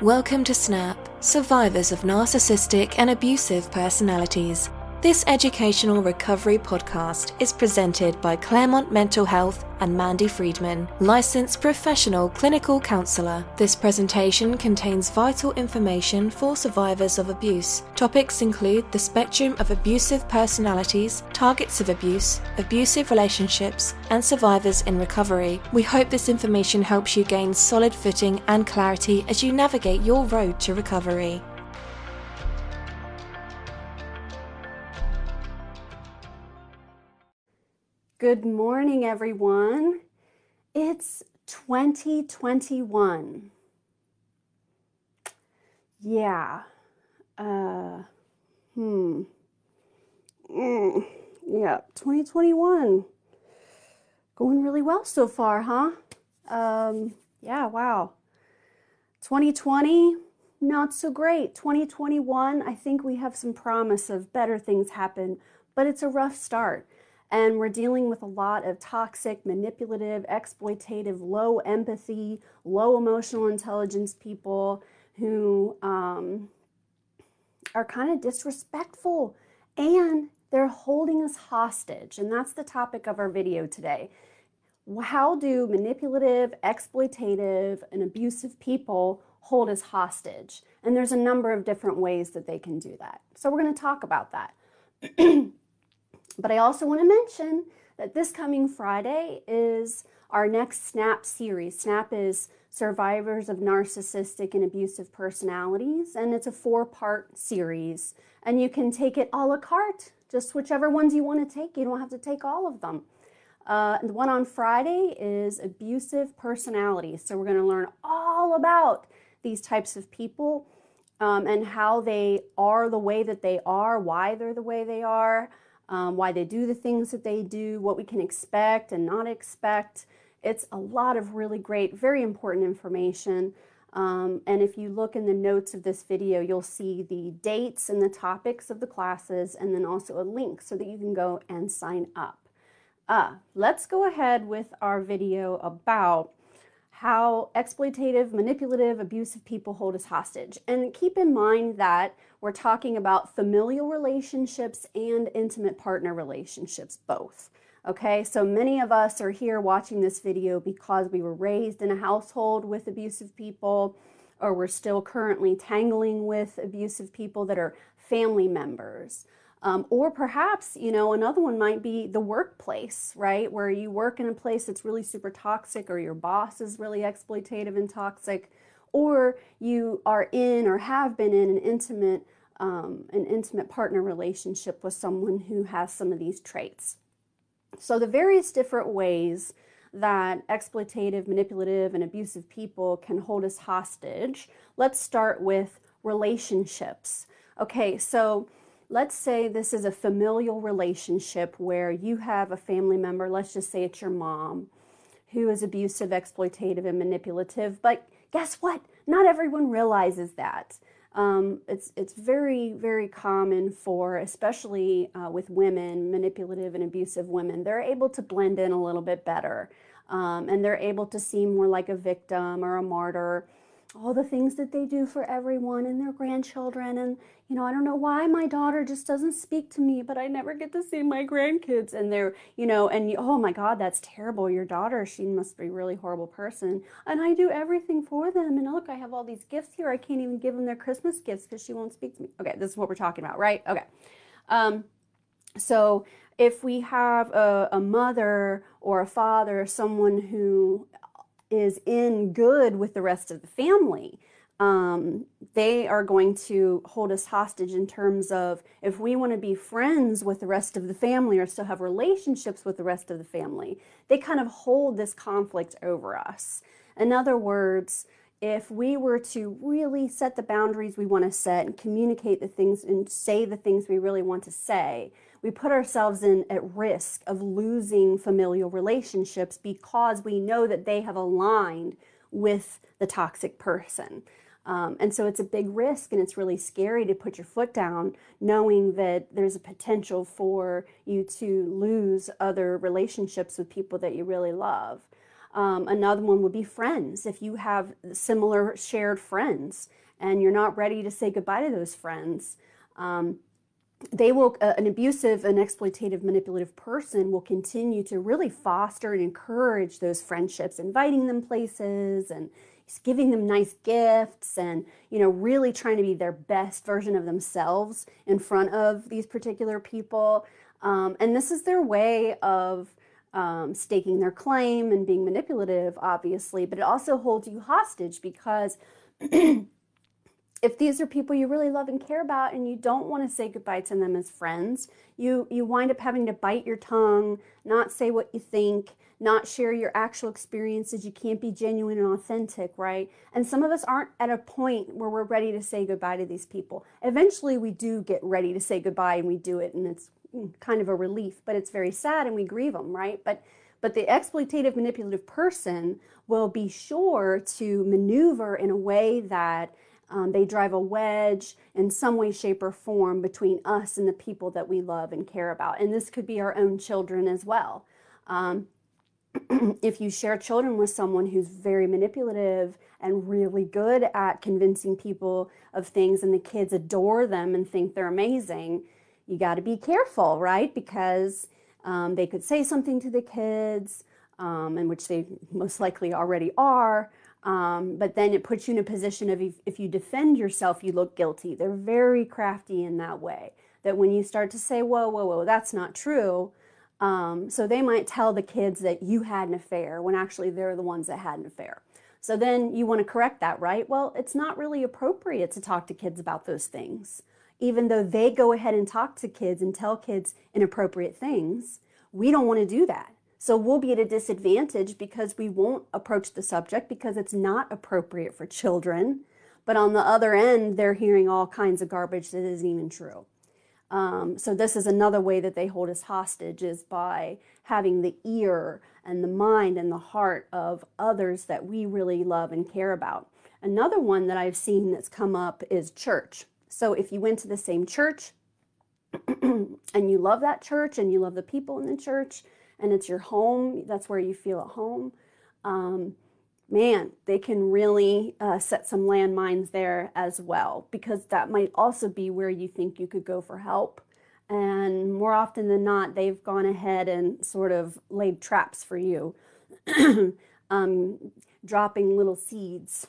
Welcome to SNAP, Survivors of Narcissistic and Abusive Personalities. This educational recovery podcast is presented by Claremont Mental Health and Mandy Friedman, licensed professional clinical counselor. This presentation contains vital information for survivors of abuse. Topics include the spectrum of abusive personalities, targets of abuse, abusive relationships, and survivors in recovery. We hope this information helps you gain solid footing and clarity as you navigate your road to recovery. Good morning, everyone. It's 2021. Yeah. Uh, hmm. Mm, yeah, 2021. Going really well so far, huh? Um, yeah, wow. 2020, not so great. 2021, I think we have some promise of better things happen, but it's a rough start. And we're dealing with a lot of toxic, manipulative, exploitative, low empathy, low emotional intelligence people who um, are kind of disrespectful and they're holding us hostage. And that's the topic of our video today. How do manipulative, exploitative, and abusive people hold us hostage? And there's a number of different ways that they can do that. So we're going to talk about that. But I also want to mention that this coming Friday is our next SNAP series. SNAP is Survivors of Narcissistic and Abusive Personalities, and it's a four part series. And you can take it a la carte, just whichever ones you want to take. You don't have to take all of them. Uh, the one on Friday is abusive personality. So we're going to learn all about these types of people um, and how they are the way that they are, why they're the way they are um, why they do the things that they do, what we can expect and not expect. It's a lot of really great, very important information. Um, and if you look in the notes of this video, you'll see the dates and the topics of the classes, and then also a link so that you can go and sign up. Uh, let's go ahead with our video about how exploitative, manipulative, abusive people hold us hostage. And keep in mind that we're talking about familial relationships and intimate partner relationships, both. Okay, so many of us are here watching this video because we were raised in a household with abusive people, or we're still currently tangling with abusive people that are family members. Um, or perhaps, you know, another one might be the workplace, right? Where you work in a place that's really super toxic, or your boss is really exploitative and toxic, or you are in or have been in an intimate, um, an intimate partner relationship with someone who has some of these traits. So the various different ways that exploitative, manipulative, and abusive people can hold us hostage. Let's start with relationships. Okay, so let's say this is a familial relationship where you have a family member, let's just say it's your mom, who is abusive, exploitative, and manipulative. But guess what? Not everyone realizes that. Um, it's it's very very common for especially uh, with women, manipulative and abusive women. They're able to blend in a little bit better, um, and they're able to seem more like a victim or a martyr all the things that they do for everyone and their grandchildren. And, you know, I don't know why my daughter just doesn't speak to me, but I never get to see my grandkids. And they're, you know, and you, oh my God, that's terrible. Your daughter, she must be a really horrible person. And I do everything for them. And look, I have all these gifts here. I can't even give them their Christmas gifts because she won't speak to me. Okay, this is what we're talking about, right? Okay. Um, so if we have a, a mother or a father, someone who is in good with the rest of the family, um, they are going to hold us hostage in terms of if we want to be friends with the rest of the family or still have relationships with the rest of the family, they kind of hold this conflict over us. In other words, if we were to really set the boundaries we want to set and communicate the things and say the things we really want to say, we put ourselves in at risk of losing familial relationships because we know that they have aligned with the toxic person. Um, and so it's a big risk and it's really scary to put your foot down knowing that there's a potential for you to lose other relationships with people that you really love. Um, another one would be friends. If you have similar shared friends and you're not ready to say goodbye to those friends, um, they will uh, an abusive and exploitative manipulative person will continue to really foster and encourage those friendships inviting them places and giving them nice gifts and you know really trying to be their best version of themselves in front of these particular people. Um, and this is their way of um, staking their claim and being manipulative obviously but it also holds you hostage because if these are people you really love and care about and you don't want to say goodbye to them as friends, you you wind up having to bite your tongue, not say what you think, not share your actual experiences. You can't be genuine and authentic, right? And some of us aren't at a point where we're ready to say goodbye to these people. Eventually we do get ready to say goodbye and we do it and it's mm, kind of a relief, but it's very sad and we grieve them, right? But but the exploitative manipulative person will be sure to maneuver in a way that um, they drive a wedge in some way, shape, or form between us and the people that we love and care about. And this could be our own children as well. Um, if you share children with someone who's very manipulative and really good at convincing people of things, and the kids adore them and think they're amazing, you got to be careful, right? Because um, they could say something to the kids, um, in which they most likely already are, um, but then it puts you in a position of if, if you defend yourself, you look guilty. They're very crafty in that way. That when you start to say, whoa, whoa, whoa, that's not true. Um, so they might tell the kids that you had an affair when actually they're the ones that had an affair. So then you want to correct that, right? Well, it's not really appropriate to talk to kids about those things. Even though they go ahead and talk to kids and tell kids inappropriate things, we don't want to do that. So we'll be at a disadvantage because we won't approach the subject because it's not appropriate for children. But on the other end, they're hearing all kinds of garbage that isn't even true. Um, so this is another way that they hold us hostage is by having the ear and the mind and the heart of others that we really love and care about. Another one that I've seen that's come up is church. So if you went to the same church and you love that church and you love the people in the church, and it's your home, that's where you feel at home, um, man, they can really uh, set some landmines there as well, because that might also be where you think you could go for help. And more often than not, they've gone ahead and sort of laid traps for you, um, dropping little seeds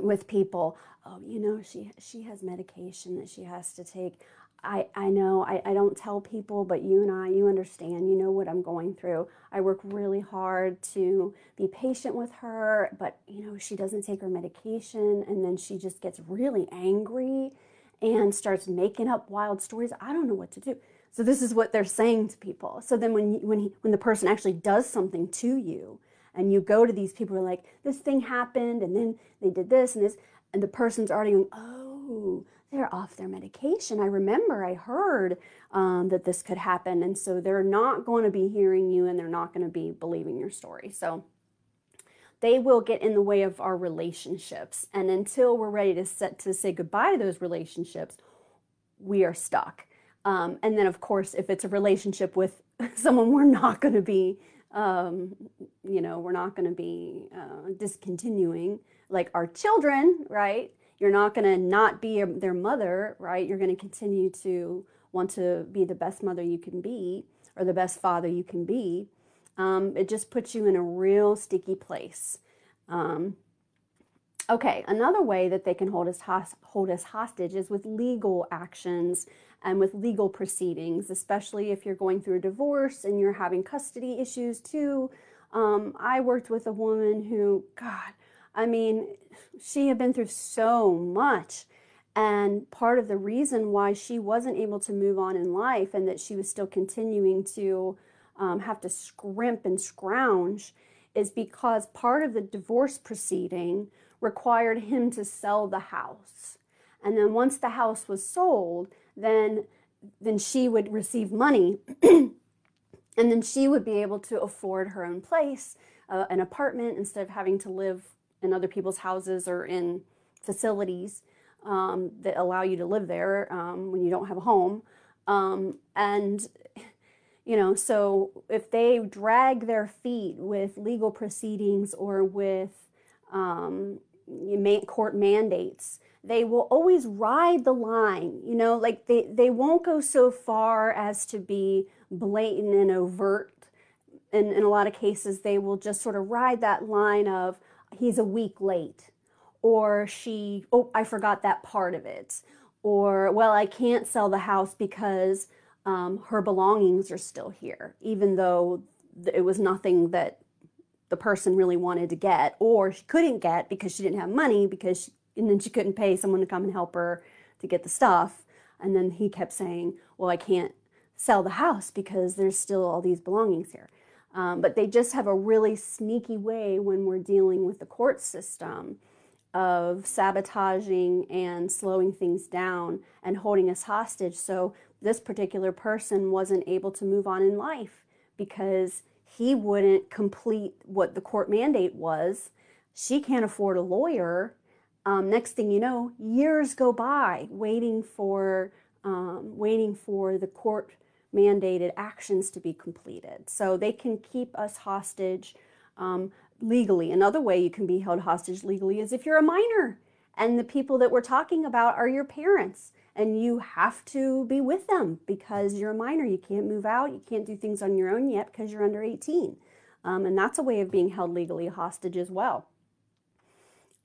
with people. Oh, you know, she she has medication that she has to take. I, I know I, I don't tell people, but you and I, you understand, you know what I'm going through. I work really hard to be patient with her, but you know, she doesn't take her medication and then she just gets really angry and starts making up wild stories. I don't know what to do. So this is what they're saying to people. So then when, when, he, when the person actually does something to you and you go to these people who are like, this thing happened and then they did this and this, and the person's already going, oh, they're off their medication. I remember I heard um, that this could happen. And so they're not going to be hearing you and they're not going to be believing your story. So they will get in the way of our relationships. And until we're ready to set to say goodbye to those relationships, we are stuck. Um, and then, of course, if it's a relationship with someone we're not going to be, um, you know, we're not going to be uh, discontinuing, like our children, right? You're not going to not be their mother, right? You're going to continue to want to be the best mother you can be or the best father you can be. Um, it just puts you in a real sticky place. Um, okay, another way that they can hold us, hold us hostage is with legal actions and with legal proceedings, especially if you're going through a divorce and you're having custody issues too. Um, I worked with a woman who, God, I mean, she had been through so much. And part of the reason why she wasn't able to move on in life and that she was still continuing to um, have to scrimp and scrounge is because part of the divorce proceeding required him to sell the house. And then once the house was sold, then then she would receive money and then she would be able to afford her own place, uh, an apartment instead of having to live in other people's houses or in facilities um, that allow you to live there um, when you don't have a home. Um, and, You know, so if they drag their feet with legal proceedings or with um, court mandates, they will always ride the line. You know, like they, they won't go so far as to be blatant and overt. And in a lot of cases, they will just sort of ride that line of he's a week late or she, oh, I forgot that part of it. Or, well, I can't sell the house because um, her belongings are still here, even though it was nothing that the person really wanted to get, or she couldn't get because she didn't have money because she, and then she couldn't pay someone to come and help her to get the stuff. And then he kept saying, Well, I can't sell the house because there's still all these belongings here. Um, but they just have a really sneaky way when we're dealing with the court system of sabotaging and slowing things down and holding us hostage. So this particular person wasn't able to move on in life because he wouldn't complete what the court mandate was. She can't afford a lawyer. Um, next thing you know, years go by waiting for um, waiting for the court mandated actions to be completed. So they can keep us hostage um, legally. Another way you can be held hostage legally is if you're a minor and the people that we're talking about are your parents and you have to be with them because you're a minor. You can't move out, you can't do things on your own yet because you're under 18. Um, and that's a way of being held legally hostage as well.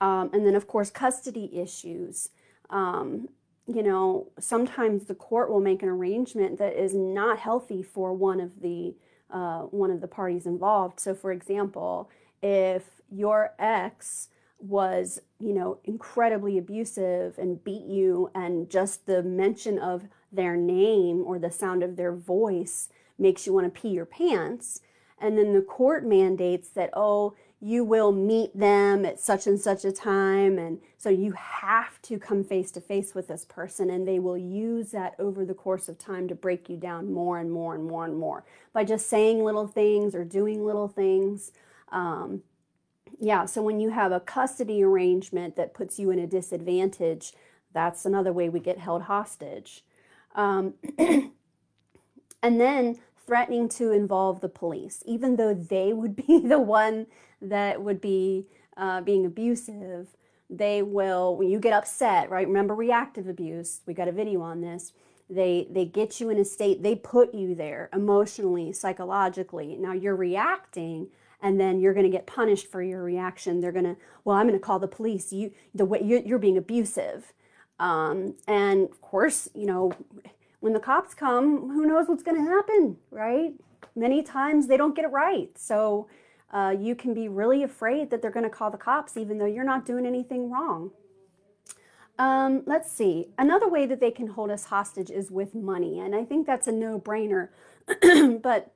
Um, and then, of course, custody issues. Um, you know, sometimes the court will make an arrangement that is not healthy for one of the uh, one of the parties involved. So, for example, if your ex was, you know, incredibly abusive and beat you, and just the mention of their name or the sound of their voice makes you want to pee your pants, and then the court mandates that, oh, you will meet them at such and such a time. And so you have to come face to face with this person, and they will use that over the course of time to break you down more and more and more and more by just saying little things or doing little things. Um, yeah, so when you have a custody arrangement that puts you in a disadvantage, that's another way we get held hostage. Um, and then threatening to involve the police, even though they would be the one that would be uh, being abusive, they will, when you get upset, right? Remember reactive abuse, we got a video on this. They, they get you in a state, they put you there emotionally, psychologically. Now you're reacting and then you're going to get punished for your reaction. They're going to, well, I'm going to call the police. You, the way you're, you're being abusive. Um, and of course, you know, when the cops come, who knows what's going to happen, right? Many times they don't get it right. So uh, you can be really afraid that they're going to call the cops even though you're not doing anything wrong. Um, let's see. Another way that they can hold us hostage is with money. And I think that's a no brainer. but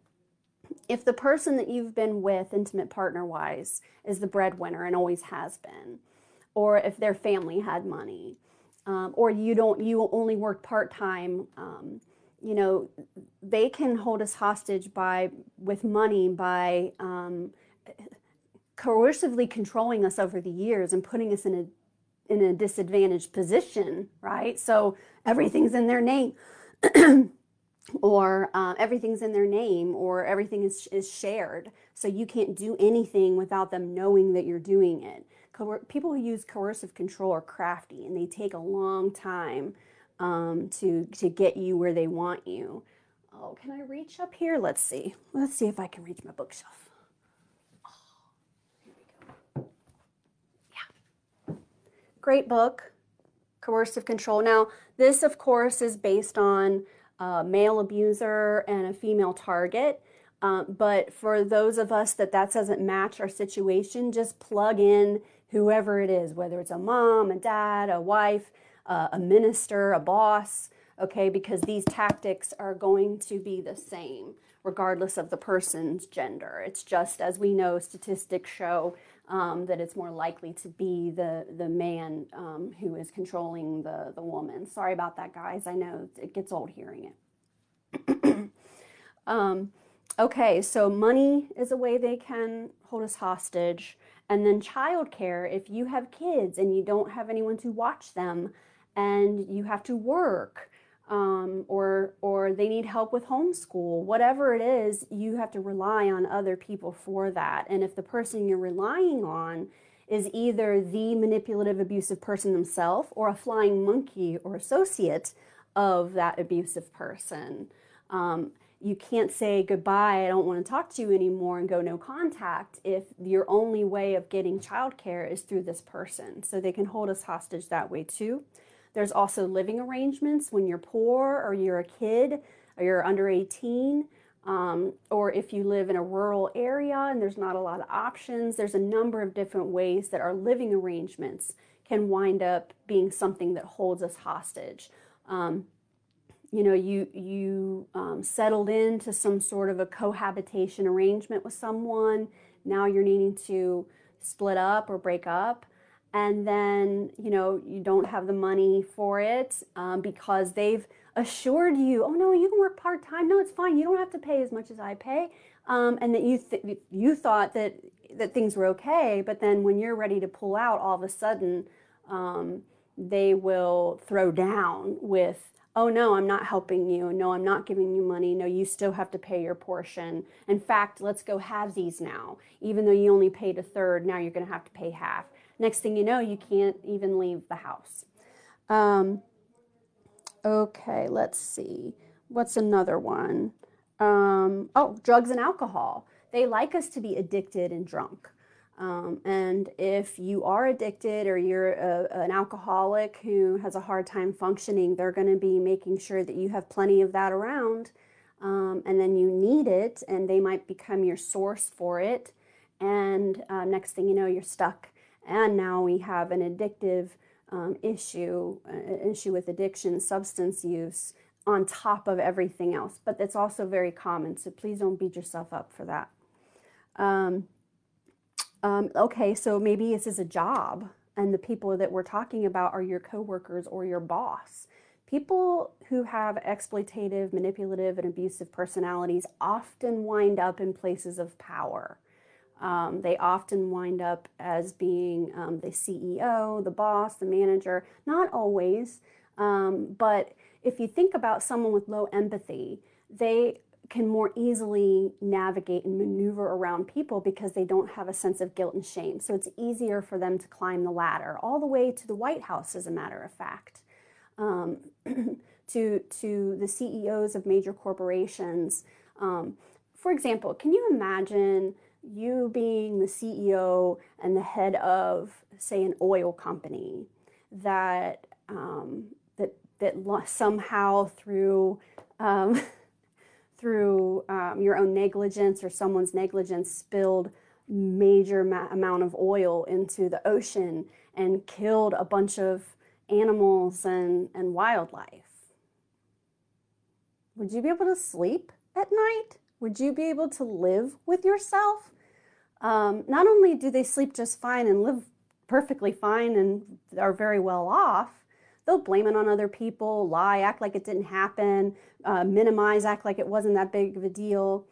if the person that you've been with, intimate partner wise, is the breadwinner and always has been, or if their family had money, um, or you don't, you only work part time, um, you know, they can hold us hostage by with money by um, coercively controlling us over the years and putting us in a in a disadvantaged position, right? So everything's in their name. or uh, everything's in their name or everything is, is shared. So you can't do anything without them knowing that you're doing it. People who use coercive control are crafty and they take a long time um, to, to get you where they want you. Oh can i reach up here? Let's see. Let's see if i can reach my bookshelf oh, here we go yeah great book coercive control now this of course is based on a male abuser and a female target. Um, but for those of us that that doesn't match our situation, just plug in whoever it is, whether it's a mom, a dad, a wife, uh, a minister, a boss, okay, because these tactics are going to be the same regardless of the person's gender. It's just as we know, statistics show um, that it's more likely to be the, the man um, who is controlling the, the woman. Sorry about that, guys. I know it gets old hearing it. um, okay, so money is a way they can hold us hostage. And then childcare, if you have kids and you don't have anyone to watch them and you have to work, um, or or they need help with homeschool whatever it is you have to rely on other people for that. And if the person you're relying on is either the manipulative abusive person themselves or a flying monkey or associate of that abusive person um, you can't say goodbye i don't want to talk to you anymore and go no contact if your only way of getting childcare is through this person. So they can hold us hostage that way too there's also living arrangements when you're poor or you're a kid or you're under 18. Um, or if you live in a rural area and there's not a lot of options, there's a number of different ways that our living arrangements can wind up being something that holds us hostage. Um, you know, you you um, settled into some sort of a cohabitation arrangement with someone. Now you're needing to split up or break up and then you know you don't have the money for it um, because they've assured you oh no you can work part-time. No it's fine. You don't have to pay as much as i pay. Um, and that you th- you thought that that things were okay but then when you're ready to pull out all of a sudden um, they will throw down with oh no i'm not helping you. No i'm not giving you money. No you still have to pay your portion. In fact let's go halvesies now. Even though you only paid a third now you're going to have to pay half Next thing you know, you can't even leave the house. Um, okay, let's see. What's another one? Um, oh, drugs and alcohol. They like us to be addicted and drunk. Um, and if you are addicted or you're a, an alcoholic who has a hard time functioning, they're going to be making sure that you have plenty of that around. Um, and then you need it, and they might become your source for it. And uh, next thing you know, you're stuck and now we have an addictive um, issue, an issue with addiction, substance use on top of everything else. But that's also very common, so please don't beat yourself up for that. Um, um, okay, so maybe this is a job, and the people that we're talking about are your coworkers or your boss. People who have exploitative, manipulative, and abusive personalities often wind up in places of power. Um, they often wind up as being um, the CEO, the boss, the manager. Not always, um, but if you think about someone with low empathy, they can more easily navigate and maneuver around people because they don't have a sense of guilt and shame. So it's easier for them to climb the ladder, all the way to the White House, as a matter of fact. Um, to, to the CEOs of major corporations. Um, for example, can you imagine you being the CEO and the head of, say, an oil company that um, that that somehow through um, through um, your own negligence or someone's negligence spilled major ma- amount of oil into the ocean and killed a bunch of animals and, and wildlife. Would you be able to sleep at night? Would you be able to live with yourself? um, not only do they sleep just fine and live perfectly fine and are very well off, they'll blame it on other people, lie, act like it didn't happen, uh, minimize, act like it wasn't that big of a deal.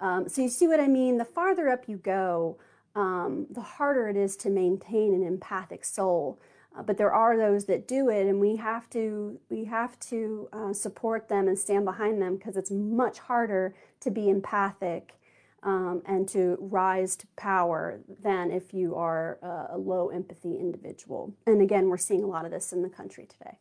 Um, so you see what I mean? The farther up you go, um, the harder it is to maintain an empathic soul. Uh, but there are those that do it, and we have to we have to uh, support them and stand behind them because it's much harder to be empathic um, and to rise to power than if you are a, a low empathy individual. And again, we're seeing a lot of this in the country today.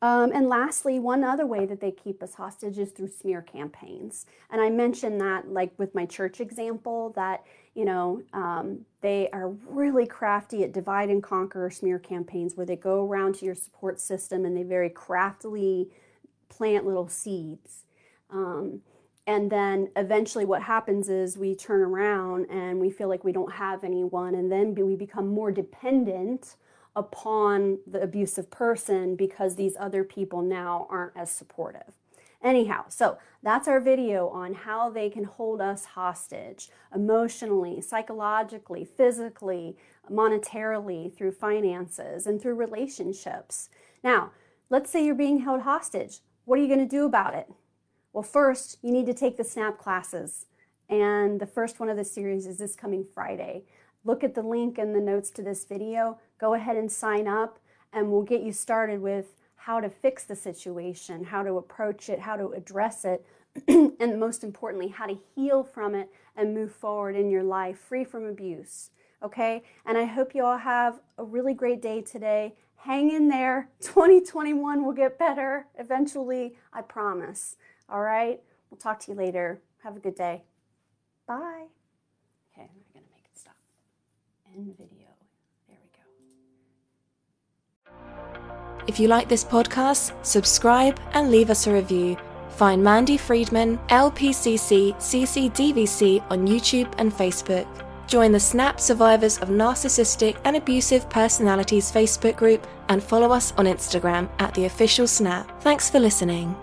Um, and lastly, one other way that they keep us hostage is through smear campaigns. And I mentioned that, like with my church example, that you know um, they are really crafty at divide and conquer smear campaigns, where they go around to your support system and they very craftily plant little seeds. Um, and then eventually what happens is we turn around and we feel like we don't have anyone and then we become more dependent upon the abusive person because these other people now aren't as supportive. Anyhow so that's our video on how they can hold us hostage emotionally psychologically physically monetarily through finances and through relationships. Now let's say you're being held hostage. What are you going to do about it well, first, you need to take the SNAP classes. And the first one of the series is this coming Friday. Look at the link in the notes to this video. Go ahead and sign up, and we'll get you started with how to fix the situation, how to approach it, how to address it, and most importantly, how to heal from it and move forward in your life free from abuse. Okay? And I hope you all have a really great day today. Hang in there. 2021 will get better eventually, I promise. All right? We'll talk to you later. Have a good day. Bye. Okay, I'm going to make it stop. End video. There we go. If you like this podcast, subscribe and leave us a review. Find Mandy Friedman, LPCC CCDVC on YouTube and Facebook. Join the SNAP Survivors of Narcissistic and Abusive Personalities Facebook group and follow us on Instagram at the official SNAP. Thanks for listening.